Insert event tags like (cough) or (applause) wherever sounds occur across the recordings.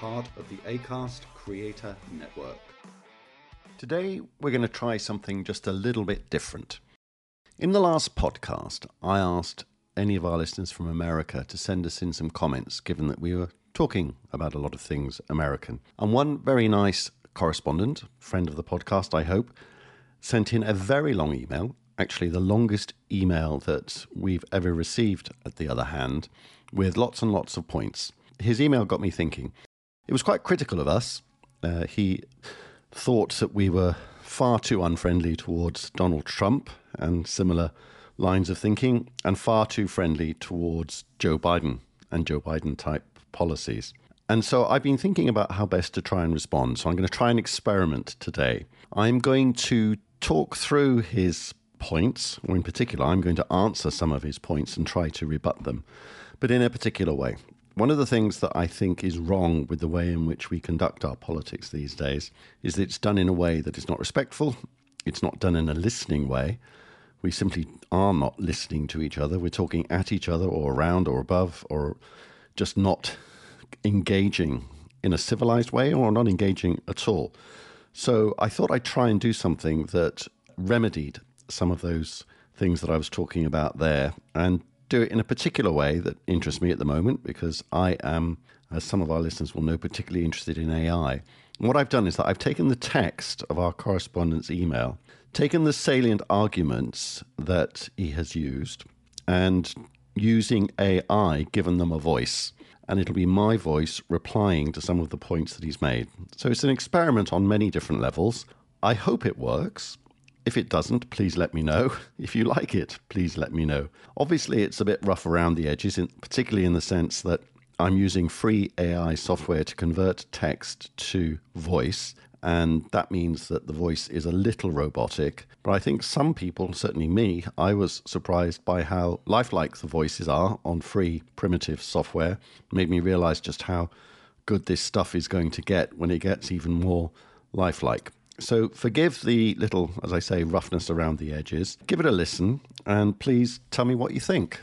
part of the ACAST Creator Network. Today, we're going to try something just a little bit different. In the last podcast, I asked any of our listeners from America to send us in some comments, given that we were talking about a lot of things American. And one very nice correspondent, friend of the podcast, I hope, sent in a very long email, actually, the longest email that we've ever received at the other hand, with lots and lots of points his email got me thinking. It was quite critical of us. Uh, he thought that we were far too unfriendly towards Donald Trump and similar lines of thinking, and far too friendly towards Joe Biden and Joe Biden type policies. And so I've been thinking about how best to try and respond. So I'm going to try an experiment today. I'm going to talk through his points, or in particular, I'm going to answer some of his points and try to rebut them, but in a particular way. One of the things that I think is wrong with the way in which we conduct our politics these days is that it's done in a way that is not respectful. It's not done in a listening way. We simply are not listening to each other. We're talking at each other or around or above or just not engaging in a civilized way or not engaging at all. So I thought I'd try and do something that remedied some of those things that I was talking about there and do it in a particular way that interests me at the moment because I am, as some of our listeners will know, particularly interested in AI. And what I've done is that I've taken the text of our correspondence email, taken the salient arguments that he has used, and using AI, given them a voice. And it'll be my voice replying to some of the points that he's made. So it's an experiment on many different levels. I hope it works. If it doesn't, please let me know. (laughs) If you like it, please let me know. Obviously, it's a bit rough around the edges, particularly in the sense that I'm using free AI software to convert text to voice. And that means that the voice is a little robotic. But I think some people, certainly me, I was surprised by how lifelike the voices are on free primitive software. It made me realize just how good this stuff is going to get when it gets even more lifelike. So forgive the little, as I say, roughness around the edges. Give it a listen and please tell me what you think.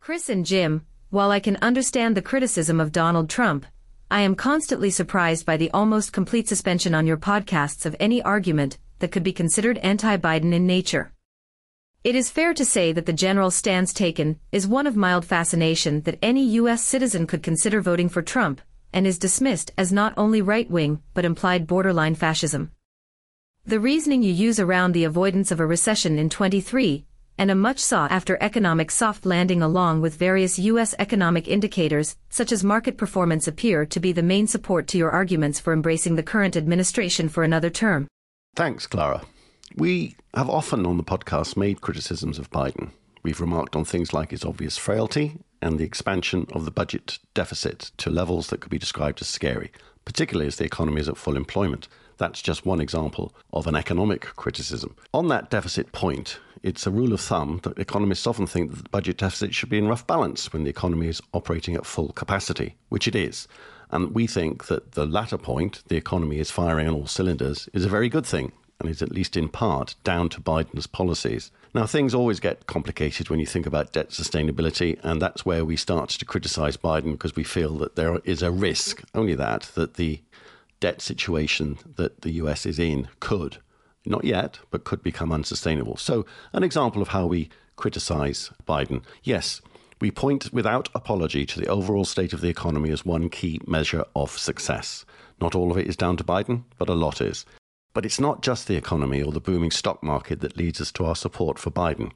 Chris and Jim, while I can understand the criticism of Donald Trump, I am constantly surprised by the almost complete suspension on your podcasts of any argument that could be considered anti-Biden in nature. It is fair to say that the general stance taken is one of mild fascination that any U.S. citizen could consider voting for Trump, and is dismissed as not only right-wing but implied borderline fascism. The reasoning you use around the avoidance of a recession in 23 and a much sought after economic soft landing along with various U.S. economic indicators, such as market performance, appear to be the main support to your arguments for embracing the current administration for another term. Thanks, Clara. We have often on the podcast made criticisms of Biden. We've remarked on things like his obvious frailty and the expansion of the budget deficit to levels that could be described as scary, particularly as the economy is at full employment. That's just one example of an economic criticism. On that deficit point, it's a rule of thumb that economists often think that the budget deficit should be in rough balance when the economy is operating at full capacity, which it is. And we think that the latter point, the economy is firing on all cylinders, is a very good thing and is at least in part down to Biden's policies. Now, things always get complicated when you think about debt sustainability, and that's where we start to criticize Biden because we feel that there is a risk, only that, that the debt situation that the US is in could, not yet, but could become unsustainable. So, an example of how we criticize Biden. Yes, we point without apology to the overall state of the economy as one key measure of success. Not all of it is down to Biden, but a lot is. But it's not just the economy or the booming stock market that leads us to our support for Biden.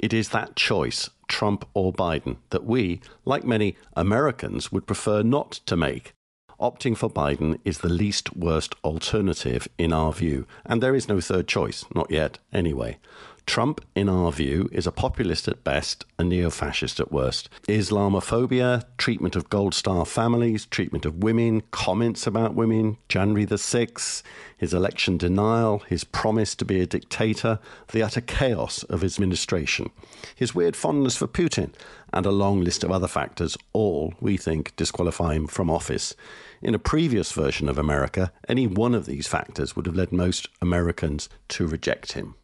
It is that choice, Trump or Biden, that we, like many Americans, would prefer not to make. Opting for Biden is the least worst alternative in our view, and there is no third choice, not yet, anyway. Trump, in our view, is a populist at best, a neo fascist at worst. Islamophobia, treatment of Gold Star families, treatment of women, comments about women, January the 6th, his election denial, his promise to be a dictator, the utter chaos of his administration, his weird fondness for Putin, and a long list of other factors, all, we think, disqualify him from office. In a previous version of America, any one of these factors would have led most Americans to reject him.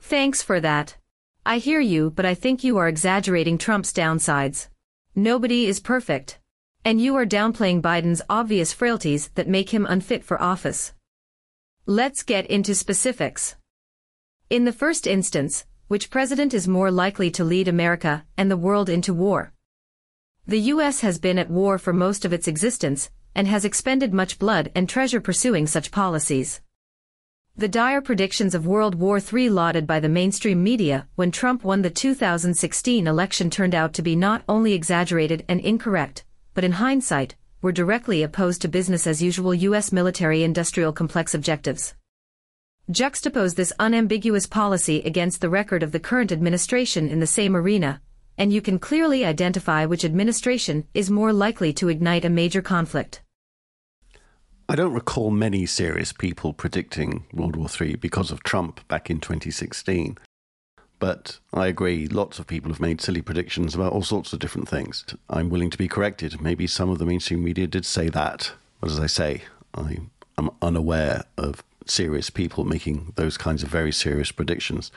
Thanks for that. I hear you, but I think you are exaggerating Trump's downsides. Nobody is perfect. And you are downplaying Biden's obvious frailties that make him unfit for office. Let's get into specifics. In the first instance, which president is more likely to lead America and the world into war? The U.S. has been at war for most of its existence and has expended much blood and treasure pursuing such policies. The dire predictions of World War III lauded by the mainstream media when Trump won the 2016 election turned out to be not only exaggerated and incorrect, but in hindsight, were directly opposed to business as usual U.S. military industrial complex objectives. Juxtapose this unambiguous policy against the record of the current administration in the same arena, and you can clearly identify which administration is more likely to ignite a major conflict. I don't recall many serious people predicting World War III because of Trump back in 2016. But I agree, lots of people have made silly predictions about all sorts of different things. I'm willing to be corrected. Maybe some of the mainstream media did say that. But as I say, I am unaware of serious people making those kinds of very serious predictions.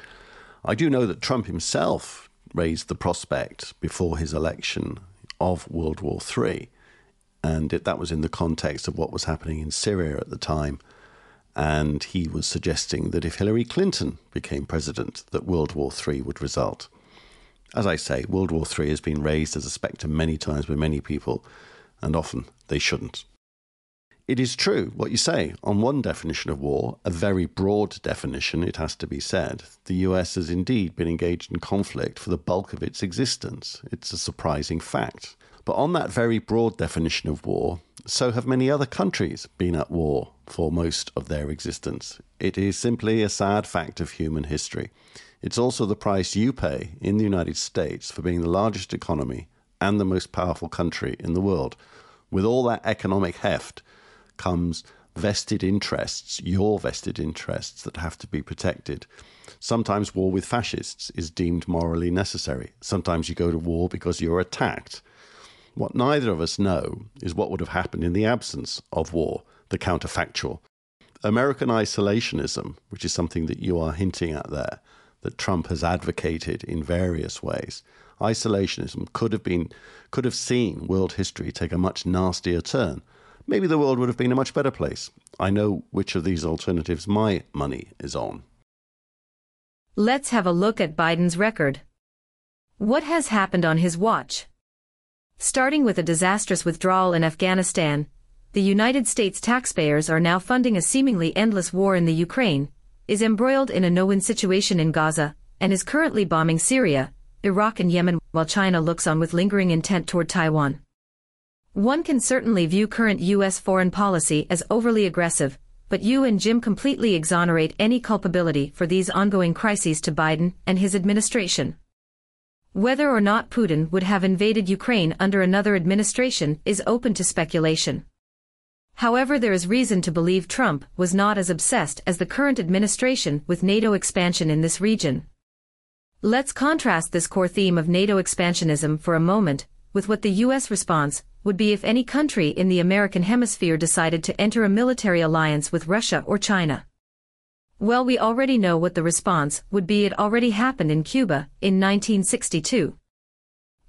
I do know that Trump himself raised the prospect before his election of World War III and it, that was in the context of what was happening in Syria at the time. And he was suggesting that if Hillary Clinton became president, that World War III would result. As I say, World War III has been raised as a spectre many times by many people, and often they shouldn't. It is true what you say. On one definition of war, a very broad definition, it has to be said, the US has indeed been engaged in conflict for the bulk of its existence. It's a surprising fact. But on that very broad definition of war, so have many other countries been at war for most of their existence. It is simply a sad fact of human history. It's also the price you pay in the United States for being the largest economy and the most powerful country in the world. With all that economic heft comes vested interests, your vested interests that have to be protected. Sometimes war with fascists is deemed morally necessary. Sometimes you go to war because you're attacked. What neither of us know is what would have happened in the absence of war, the counterfactual. American isolationism, which is something that you are hinting at there, that Trump has advocated in various ways. Isolationism could have been could have seen world history take a much nastier turn. Maybe the world would have been a much better place. I know which of these alternatives my money is on. Let's have a look at Biden's record. What has happened on his watch? Starting with a disastrous withdrawal in Afghanistan, the United States taxpayers are now funding a seemingly endless war in the Ukraine, is embroiled in a no-win situation in Gaza, and is currently bombing Syria, Iraq and Yemen while China looks on with lingering intent toward Taiwan. One can certainly view current U.S. foreign policy as overly aggressive, but you and Jim completely exonerate any culpability for these ongoing crises to Biden and his administration. Whether or not Putin would have invaded Ukraine under another administration is open to speculation. However there is reason to believe Trump was not as obsessed as the current administration with NATO expansion in this region. Let's contrast this core theme of NATO expansionism for a moment with what the U.S. response would be if any country in the American hemisphere decided to enter a military alliance with Russia or China. Well, we already know what the response would be. It already happened in Cuba in 1962.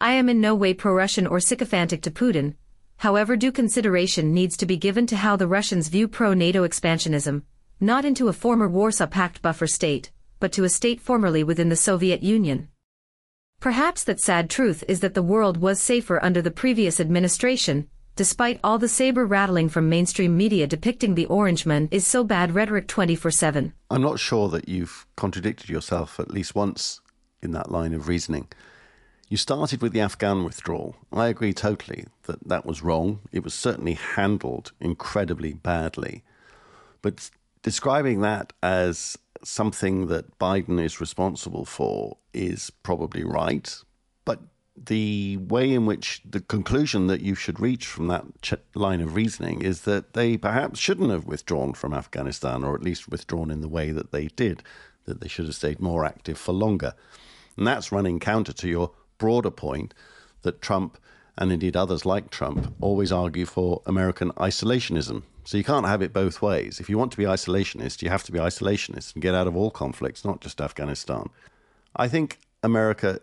I am in no way pro-Russian or sycophantic to Putin, however due consideration needs to be given to how the Russians view pro-NATO expansionism, not into a former Warsaw Pact buffer state, but to a state formerly within the Soviet Union. Perhaps that sad truth is that the world was safer under the previous administration, despite all the saber rattling from mainstream media depicting the Orangeman is so bad rhetoric 24 7. I'm not sure that you've contradicted yourself at least once in that line of reasoning. You started with the Afghan withdrawal. I agree totally that that was wrong. It was certainly handled incredibly badly. But describing that as something that Biden is responsible for is probably right but the way in which the conclusion that you should reach from that ch- line of reasoning is that they perhaps shouldn't have withdrawn from Afghanistan, or at least withdrawn in the way that they did, that they should have stayed more active for longer. And that's running counter to your broader point that Trump and indeed others like Trump always argue for American isolationism. So you can't have it both ways. If you want to be isolationist, you have to be isolationist and get out of all conflicts, not just Afghanistan. I think America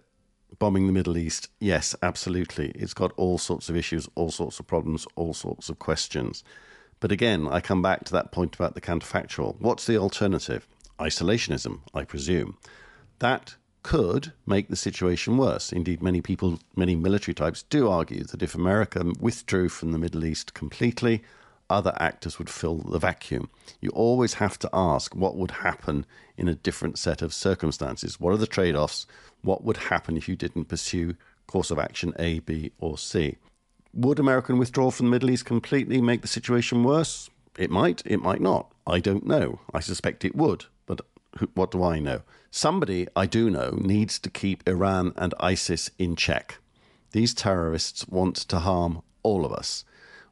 bombing the Middle East, yes, absolutely. It's got all sorts of issues, all sorts of problems, all sorts of questions. But again, I come back to that point about the counterfactual. What's the alternative? Isolationism, I presume. That could make the situation worse. Indeed, many people, many military types do argue that if America withdrew from the Middle East completely, other actors would fill the vacuum. You always have to ask what would happen in a different set of circumstances. What are the trade offs? What would happen if you didn't pursue course of action A, B, or C? Would American withdrawal from the Middle East completely make the situation worse? It might, it might not. I don't know. I suspect it would, what do I know? Somebody I do know needs to keep Iran and ISIS in check. These terrorists want to harm all of us.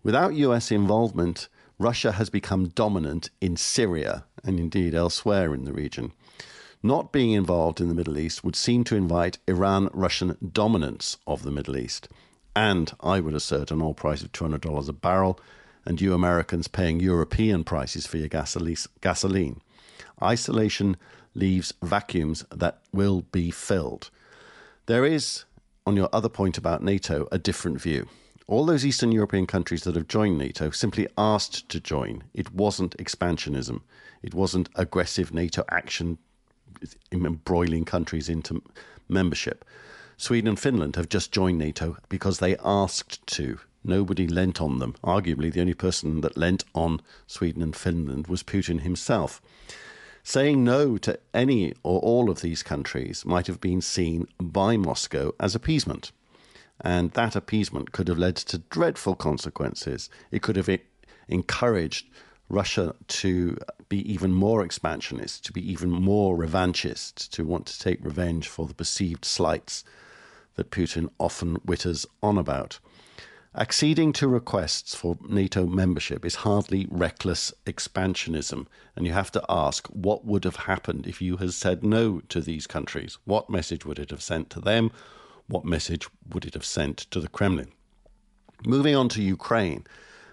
Without US involvement, Russia has become dominant in Syria and indeed elsewhere in the region. Not being involved in the Middle East would seem to invite Iran Russian dominance of the Middle East. And I would assert an oil price of $200 a barrel, and you Americans paying European prices for your gasoline. Isolation leaves vacuums that will be filled. There is, on your other point about NATO, a different view. All those Eastern European countries that have joined NATO simply asked to join. It wasn't expansionism. It wasn't aggressive NATO action embroiling countries into membership. Sweden and Finland have just joined NATO because they asked to. Nobody lent on them. Arguably, the only person that lent on Sweden and Finland was Putin himself. Saying no to any or all of these countries might have been seen by Moscow as appeasement. And that appeasement could have led to dreadful consequences. It could have encouraged Russia to be even more expansionist, to be even more revanchist, to want to take revenge for the perceived slights that Putin often witters on about. Acceding to requests for NATO membership is hardly reckless expansionism, and you have to ask what would have happened if you had said no to these countries? What message would it have sent to them? what message would it have sent to the Kremlin? Moving on to Ukraine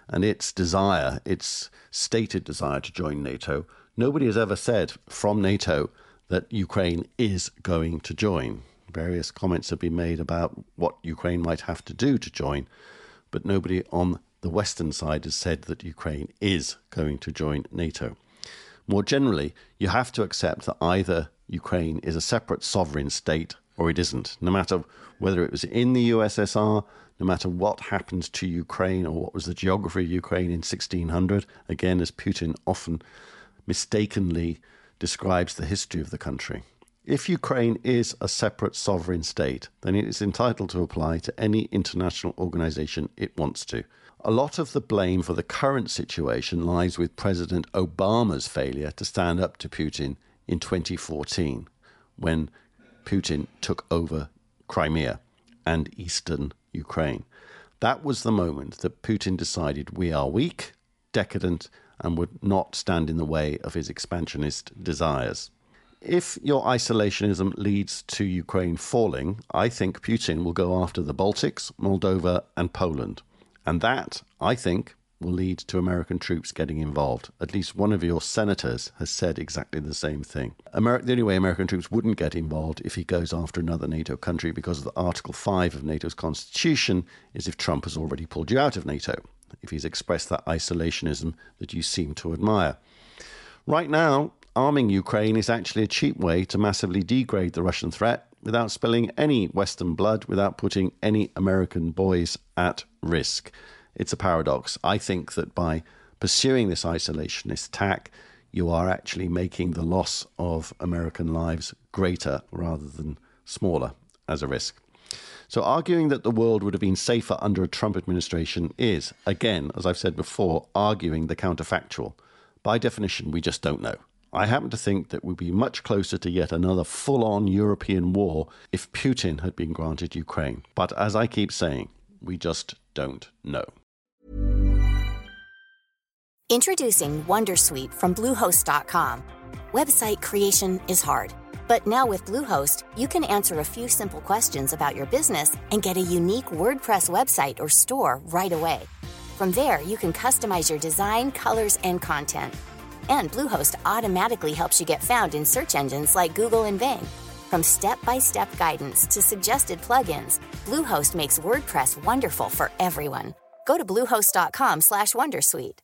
and its desire, its stated desire to join NATO, nobody has ever said from NATO that Ukraine is going to join. Various comments have been made about what Ukraine might have to do to join, but nobody on the Western side has said that Ukraine is going to join NATO. More generally, you have to accept that either Ukraine is a separate sovereign state or it isn't. No matter whether it was in the USSR, no matter what happened to Ukraine or what was the geography of Ukraine in 1600, again, as Putin often mistakenly describes the history of the country. If Ukraine is a separate sovereign state, then it is entitled to apply to any international organization it wants to. A lot of the blame for the current situation lies with President Obama's failure to stand up to Putin in 2014 when Putin took over Crimea and eastern Ukraine. That was the moment that Putin decided we are weak, decadent, and would not stand in the way of his expansionist desires. If your isolationism leads to Ukraine falling, I think Putin will go after the Baltics, Moldova, and Poland. And that, I think, will lead to American troops getting involved. At least one of your senators has said exactly the same thing. The only way American troops wouldn't get involved if he goes after another NATO country because of Article 5 of NATO's constitution is if Trump has already pulled you out of NATO, if he's expressed that isolationism that you seem to admire. Right now, arming Ukraine is actually a cheap way to massively degrade the Russian threat without spilling any Western blood, without putting any American boys at risk. It's a paradox. I think that by pursuing this isolationist tack, you are actually making the loss of American lives greater rather than smaller as a risk. So, arguing that the world would have been safer under a Trump administration is, again, as I've said before, arguing the counterfactual. By definition, we just don't know. I happen to think that we'd be much closer to yet another full on European war if Putin had been granted Ukraine. But as I keep saying, we just don't know. Introducing Wondersuite from Bluehost.com. Website creation is hard, but now with Bluehost, you can answer a few simple questions about your business and get a unique WordPress website or store right away. From there, you can customize your design, colors, and content. And Bluehost automatically helps you get found in search engines like Google and Bing. From step-by-step guidance to suggested plugins, Bluehost makes WordPress wonderful for everyone. Go to bluehost.com/wondersuite.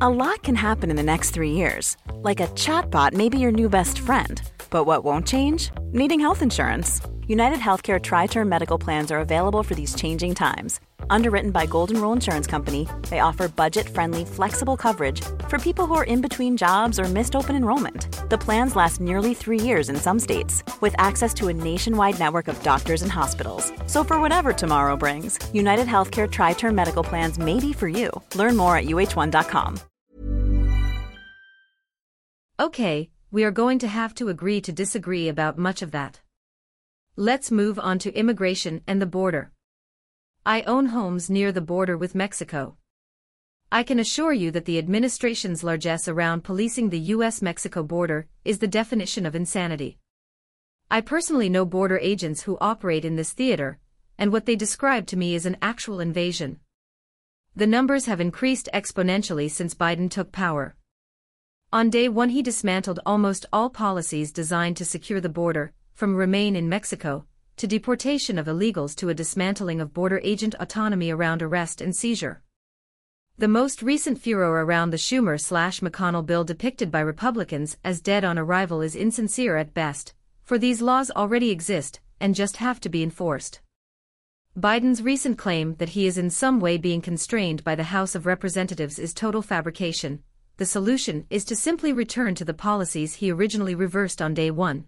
A lot can happen in the next three years. Like a chatbot may be your new best friend. But what won't change? Needing health insurance. United Healthcare Tri Term Medical Plans are available for these changing times. Underwritten by Golden Rule Insurance Company, they offer budget friendly, flexible coverage for people who are in between jobs or missed open enrollment. The plans last nearly three years in some states, with access to a nationwide network of doctors and hospitals. So, for whatever tomorrow brings, United Healthcare Tri Term Medical Plans may be for you. Learn more at uh1.com. Okay, we are going to have to agree to disagree about much of that. Let's move on to immigration and the border. I own homes near the border with Mexico. I can assure you that the administration's largesse around policing the US-Mexico border is the definition of insanity. I personally know border agents who operate in this theater, and what they describe to me is an actual invasion. The numbers have increased exponentially since Biden took power. On day one he dismantled almost all policies designed to secure the border, from Remain in Mexico, to deportation of illegals to a dismantling of border agent autonomy around arrest and seizure. The most recent furor around the Schumer slash McConnell bill depicted by Republicans as dead on arrival is insincere at best, for these laws already exist and just have to be enforced. Biden's recent claim that he is in some way being constrained by the House of Representatives is total fabrication, the solution is to simply return to the policies he originally reversed on day one.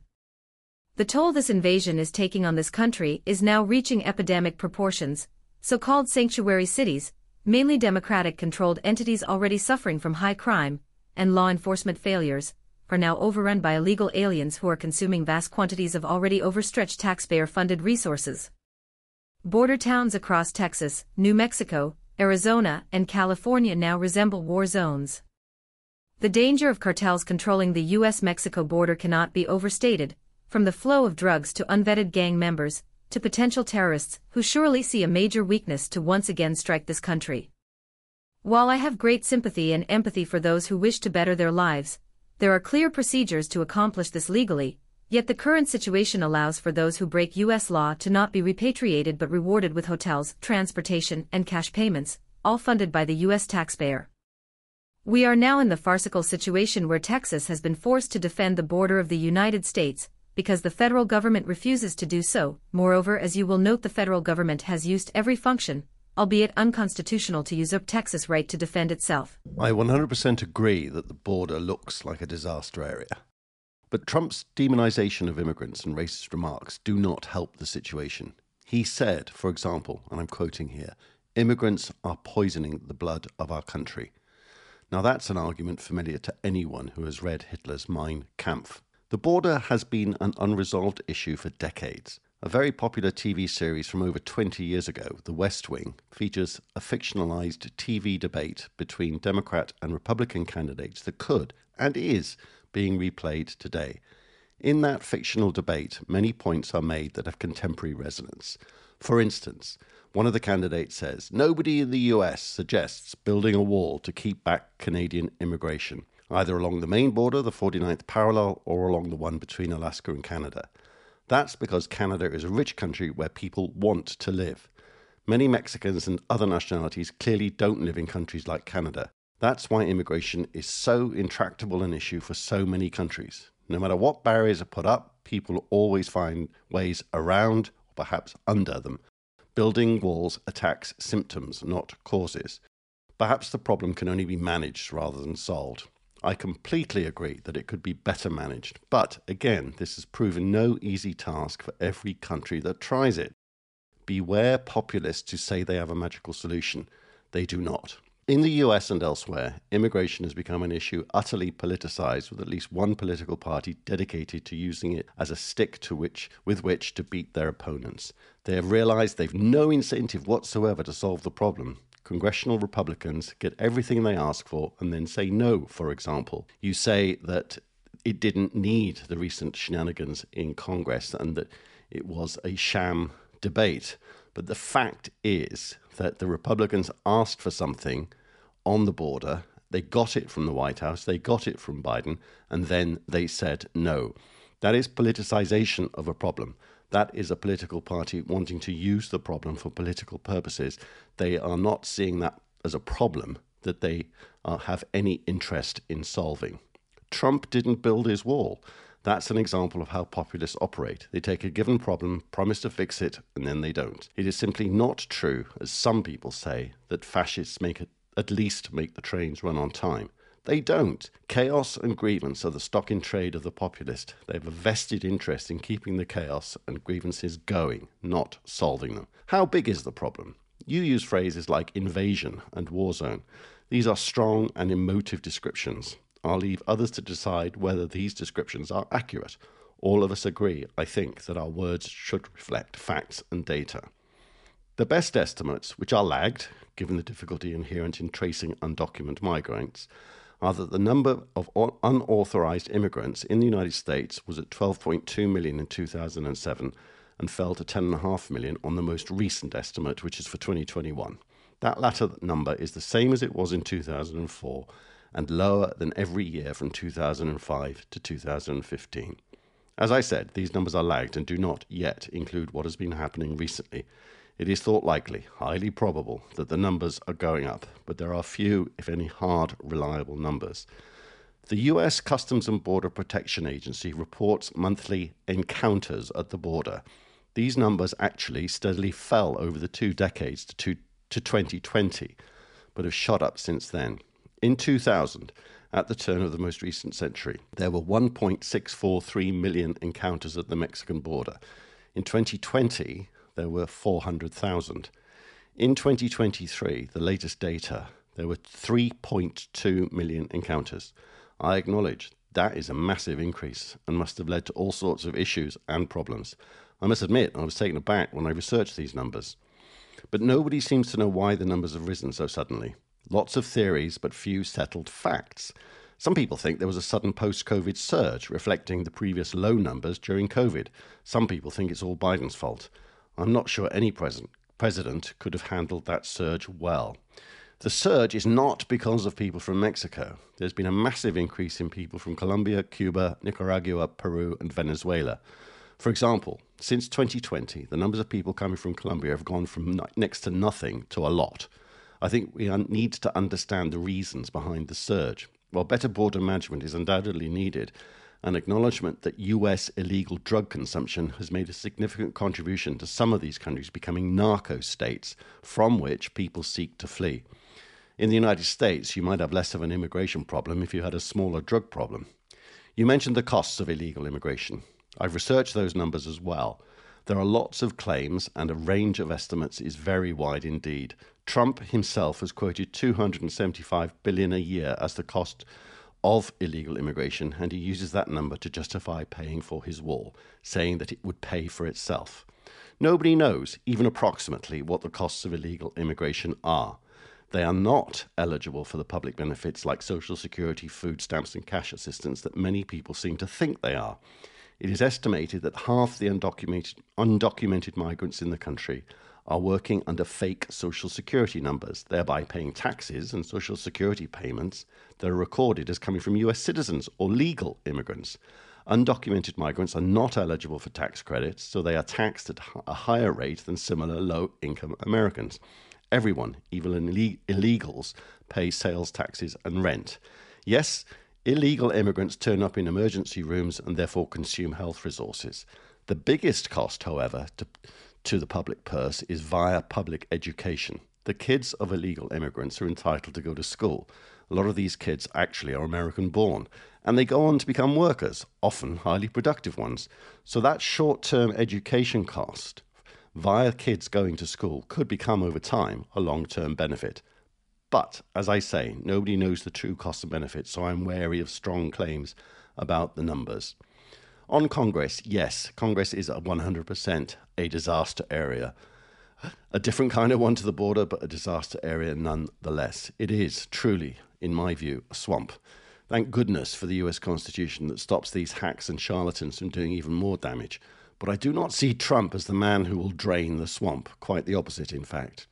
The toll this invasion is taking on this country is now reaching epidemic proportions, so-called sanctuary cities, mainly Democratic-controlled entities already suffering from high crime and law enforcement failures, are now overrun by illegal aliens who are consuming vast quantities of already overstretched taxpayer-funded resources. Border towns across Texas, New Mexico, Arizona, and California now resemble war zones. The danger of cartels controlling the U.S.-Mexico border cannot be overstated, from the flow of drugs to unvetted gang members, to potential terrorists who surely see a major weakness to once again strike this country. While I have great sympathy and empathy for those who wish to better their lives, there are clear procedures to accomplish this legally, yet the current situation allows for those who break U.S. law to not be repatriated but rewarded with hotels, transportation, and cash payments, all funded by the U.S. taxpayer. We are now in the farcical situation where Texas has been forced to defend the border of the United States, because the federal government refuses to do so. Moreover, as you will note, the federal government has used every function, albeit unconstitutional, to usurp Texas' right to defend itself. I 100% agree that the border looks like a disaster area. But Trump's demonization of immigrants and racist remarks do not help the situation. He said, for example, and I'm quoting here, immigrants are poisoning the blood of our country. Now, that's an argument familiar to anyone who has read Hitler's Mein Kampf. The border has been an unresolved issue for decades. A very popular TV series from over 20 years ago, The West Wing, features a fictionalized TV debate between Democrat and Republican candidates that could and is being replayed today. In that fictional debate, many points are made that have contemporary resonance. For instance, one of the candidates says, Nobody in the US suggests building a wall to keep back Canadian immigration, either along the main border, the 49th parallel, or along the one between Alaska and Canada. That's because Canada is a rich country where people want to live. Many Mexicans and other nationalities clearly don't live in countries like Canada. That's why immigration is so intractable an issue for so many countries. No matter what barriers are put up, people always find ways around or perhaps under them. Building walls attacks symptoms, not causes. Perhaps the problem can only be managed rather than solved. I completely agree that it could be better managed, but again, this has proven no easy task for every country that tries it. Beware populists who say they have a magical solution. They do not. In the US and elsewhere, immigration has become an issue utterly politicized, with at least one political party dedicated to using it as a stick to which, with which to beat their opponents. They have realized they've no incentive whatsoever to solve the problem, congressional Republicans get everything they ask for and then say no, for example. You say that it didn't need the recent shenanigans in Congress and that it was a sham debate. But the fact is that the Republicans asked for something on the border. They got it from the White House, they got it from Biden, and then they said no. That is politicization of a problem. That is a political party wanting to use the problem for political purposes. They are not seeing that as a problem that they uh, have any interest in solving. Trump didn't build his wall. That's an example of how populists operate. They take a given problem, promise to fix it, and then they don't. It is simply not true, as some people say, that fascists make it, at least make the trains run on time. They don't. Chaos and grievance are the stock in trade of the populist. They have a vested interest in keeping the chaos and grievances going, not solving them. How big is the problem? You use phrases like invasion and war zone. These are strong and emotive descriptions. I'll leave others to decide whether these descriptions are accurate. All of us agree, I think, that our words should reflect facts and data. The best estimates, which are lagged, given the difficulty inherent in tracing undocumented migrants, are that the number of unauthorized immigrants in the United States was at 12.2 million in 2007 and fell to 10.5 million on the most recent estimate, which is for 2021. That latter number is the same as it was in 2004 and lower than every year from 2005 to 2015. As I said, these numbers are lagged and do not yet include what has been happening recently it is thought likely, highly probable, that the numbers are going up, but there are few, if any, hard, reliable numbers. The US Customs and Border Protection Agency reports monthly encounters at the border. These numbers actually steadily fell over the two decades to, two, to 2020, but have shot up since then. In 2000, at the turn of the most recent century, there were 1.643 million encounters at the Mexican border. In 2020, there were 400,000. In 2023, the latest data, there were 3.2 million encounters. I acknowledge that is a massive increase and must have led to all sorts of issues and problems. I must admit, I was taken aback when I researched these numbers. But nobody seems to know why the numbers have risen so suddenly. Lots of theories, but few settled facts. Some people think there was a sudden post COVID surge reflecting the previous low numbers during COVID. Some people think it's all Biden's fault. I'm not sure any president, president could have handled that surge well. The surge is not because of people from Mexico. There's been a massive increase in people from Colombia, Cuba, Nicaragua, Peru, and Venezuela. For example, since 2020, the numbers of people coming from Colombia have gone from next to nothing to a lot. I think we need to understand the reasons behind the surge. While better border management is undoubtedly needed, an acknowledgement that US illegal drug consumption has made a significant contribution to some of these countries becoming narco states from which people seek to flee. In the United States, you might have less of an immigration problem if you had a smaller drug problem. You mentioned the costs of illegal immigration. I've researched those numbers as well. There are lots of claims, and a range of estimates is very wide indeed. Trump himself has quoted 275 billion a year as the cost of illegal immigration, and he uses that number to justify paying for his wall, saying that it would pay for itself. Nobody knows, even approximately, what the costs of illegal immigration are. They are not eligible for the public benefits like Social Security, food stamps, and cash assistance that many people seem to think they are. It is estimated that half the undocumented, undocumented migrants in the country are working under fake Social Security numbers, thereby paying taxes and Social Security payments that are recorded as coming from US citizens or legal immigrants. Undocumented migrants are not eligible for tax credits, so they are taxed at a higher rate than similar low income Americans. Everyone, even illegals, pay sales taxes and rent. Yes, illegal immigrants turn up in emergency rooms and therefore consume health resources. The biggest cost, however, to, to the public purse is via public education. The kids of illegal immigrants are entitled to go to school. A lot of these kids actually are American born, and they go on to become workers, often highly productive ones. So that short term education cost via kids going to school could become over time a long term benefit. But as I say, nobody knows the true cost and benefit, so I'm wary of strong claims about the numbers. On Congress, yes, Congress is a 100% a disaster area. A different kind of one to the border, but a disaster area nonetheless. It is truly, in my view, a swamp. Thank goodness for the US Constitution that stops these hacks and charlatans from doing even more damage. But I do not see Trump as the man who will drain the swamp. Quite the opposite, in fact.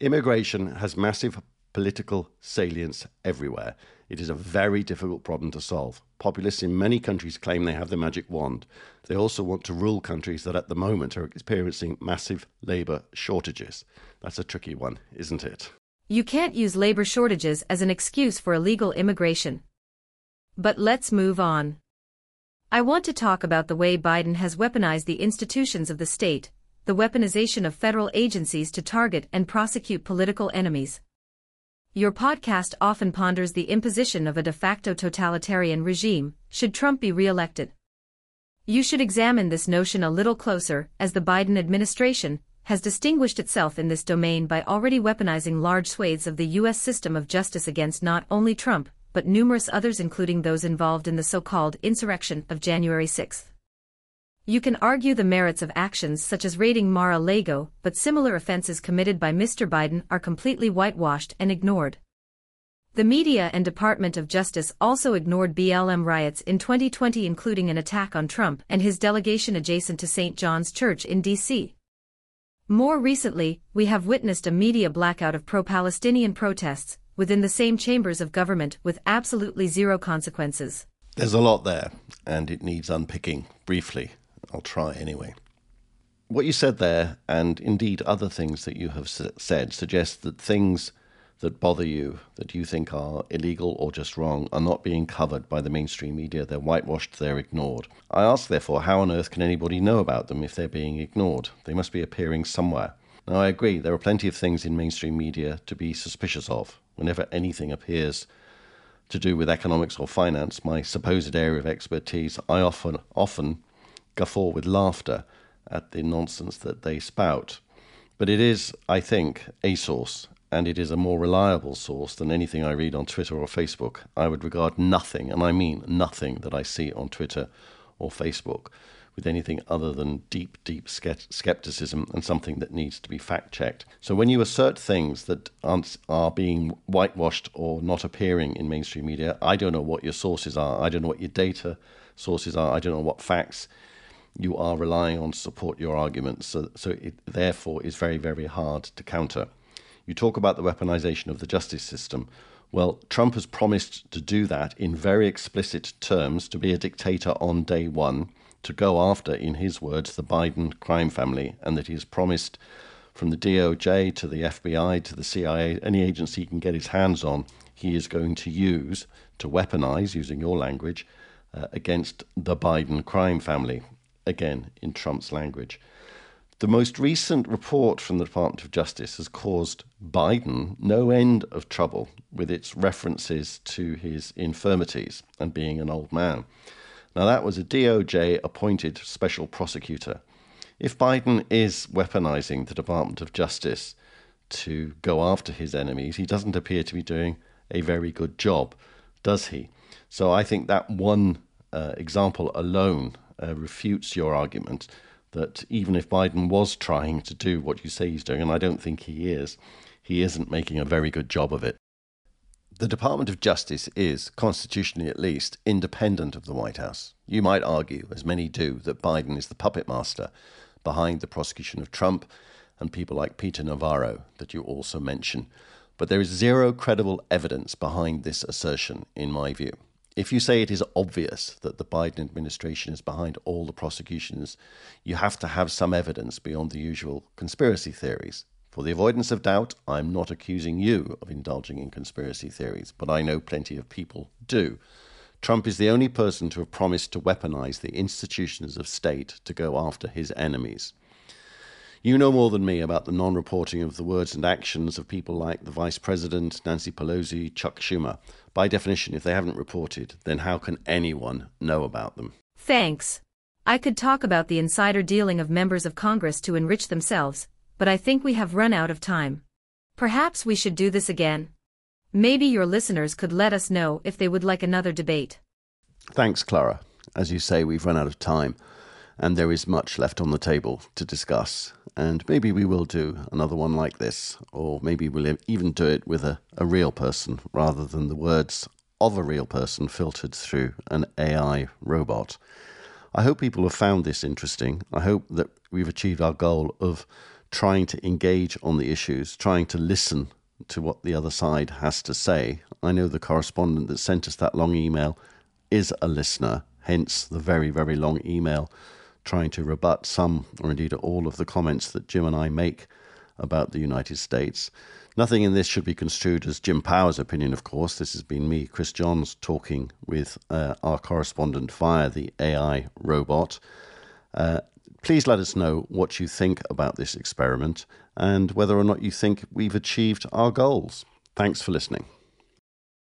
Immigration has massive political salience everywhere. It is a very difficult problem to solve. Populists in many countries claim they have the magic wand. They also want to rule countries that at the moment are experiencing massive labour shortages. That's a tricky one, isn't it? You can't use labour shortages as an excuse for illegal immigration. But let's move on. I want to talk about the way Biden has weaponized the institutions of the state, the weaponization of federal agencies to target and prosecute political enemies. Your podcast often ponders the imposition of a de facto totalitarian regime, should Trump be re-elected. You should examine this notion a little closer, as the Biden administration has distinguished itself in this domain by already weaponizing large swathes of the U.S. system of justice against not only Trump, but numerous others including those involved in the so-called insurrection of January 6. You can argue the merits of actions such as raiding Mar-a-Lago, but similar offenses committed by Mr. Biden are completely whitewashed and ignored. The media and Department of Justice also ignored BLM riots in 2020 including an attack on Trump and his delegation adjacent to St. John's Church in D.C. More recently, we have witnessed a media blackout of pro-Palestinian protests, within the same chambers of government with absolutely zero consequences. There's a lot there, and it needs unpicking briefly. I'll try anyway. What you said there, and indeed other things that you have said, suggest that things that bother you, that you think are illegal or just wrong, are not being covered by the mainstream media. They're whitewashed, they're ignored. I ask, therefore, how on earth can anybody know about them if they're being ignored? They must be appearing somewhere. Now, I agree, there are plenty of things in mainstream media to be suspicious of. Whenever anything appears to do with economics or finance, my supposed area of expertise, I often, often guffaw with laughter at the nonsense that they spout. But it is, I think, a source, and it is a more reliable source than anything I read on Twitter or Facebook. I would regard nothing, and I mean nothing, that I see on Twitter or Facebook with anything other than deep, deep skepticism and something that needs to be fact checked. So when you assert things that aren't, are being whitewashed or not appearing in mainstream media, I don't know what your sources are. I don't know what your data sources are. I don't know what facts you are relying on to support your arguments. So, so it therefore is very, very hard to counter. You talk about the weaponization of the justice system. Well, Trump has promised to do that in very explicit terms to be a dictator on day one to go after, in his words, the Biden crime family, and that he has promised from the DOJ to the FBI to the CIA, any agency he can get his hands on, he is going to use to weaponize, using your language, uh, against the Biden crime family. Again, in Trump's language. The most recent report from the Department of Justice has caused Biden no end of trouble with its references to his infirmities and being an old man. Now, that was a DOJ appointed special prosecutor. If Biden is weaponizing the Department of Justice to go after his enemies, he doesn't appear to be doing a very good job, does he? So I think that one uh, example alone uh, refutes your argument that even if Biden was trying to do what you say he's doing, and I don't think he is, he isn't making a very good job of it. The Department of Justice is, constitutionally at least, independent of the White House. You might argue, as many do, that Biden is the puppet master behind the prosecution of Trump and people like Peter Navarro that you also mention. But there is zero credible evidence behind this assertion, in my view. If you say it is obvious that the Biden administration is behind all the prosecutions, you have to have some evidence beyond the usual conspiracy theories. For the avoidance of doubt, I'm not accusing you of indulging in conspiracy theories, but I know plenty of people do. Trump is the only person to have promised to weaponize the institutions of state to go after his enemies. You know more than me about the non reporting of the words and actions of people like the Vice President, Nancy Pelosi, Chuck Schumer. By definition, if they haven't reported, then how can anyone know about them? Thanks. I could talk about the insider dealing of members of Congress to enrich themselves, but I think we have run out of time. Perhaps we should do this again. Maybe your listeners could let us know if they would like another debate. Thanks, Clara. As you say, we've run out of time and there is much left on the table to discuss. And maybe we will do another one like this, or maybe we'll even do it with a, a real person rather than the words of a real person filtered through an AI robot. I hope people have found this interesting. I hope that we've achieved our goal of trying to engage on the issues, trying to listen to what the other side has to say. I know the correspondent that sent us that long email is a listener, hence the very, very long email trying to rebut some, or indeed all, of the comments that Jim and I make about the United States. Nothing in this should be construed as Jim Power's opinion, of course. This has been me, Chris Johns, talking with uh, our correspondent via the AI robot. Uh, please let us know what you think about this experiment and whether or not you think we've achieved our goals. Thanks for listening.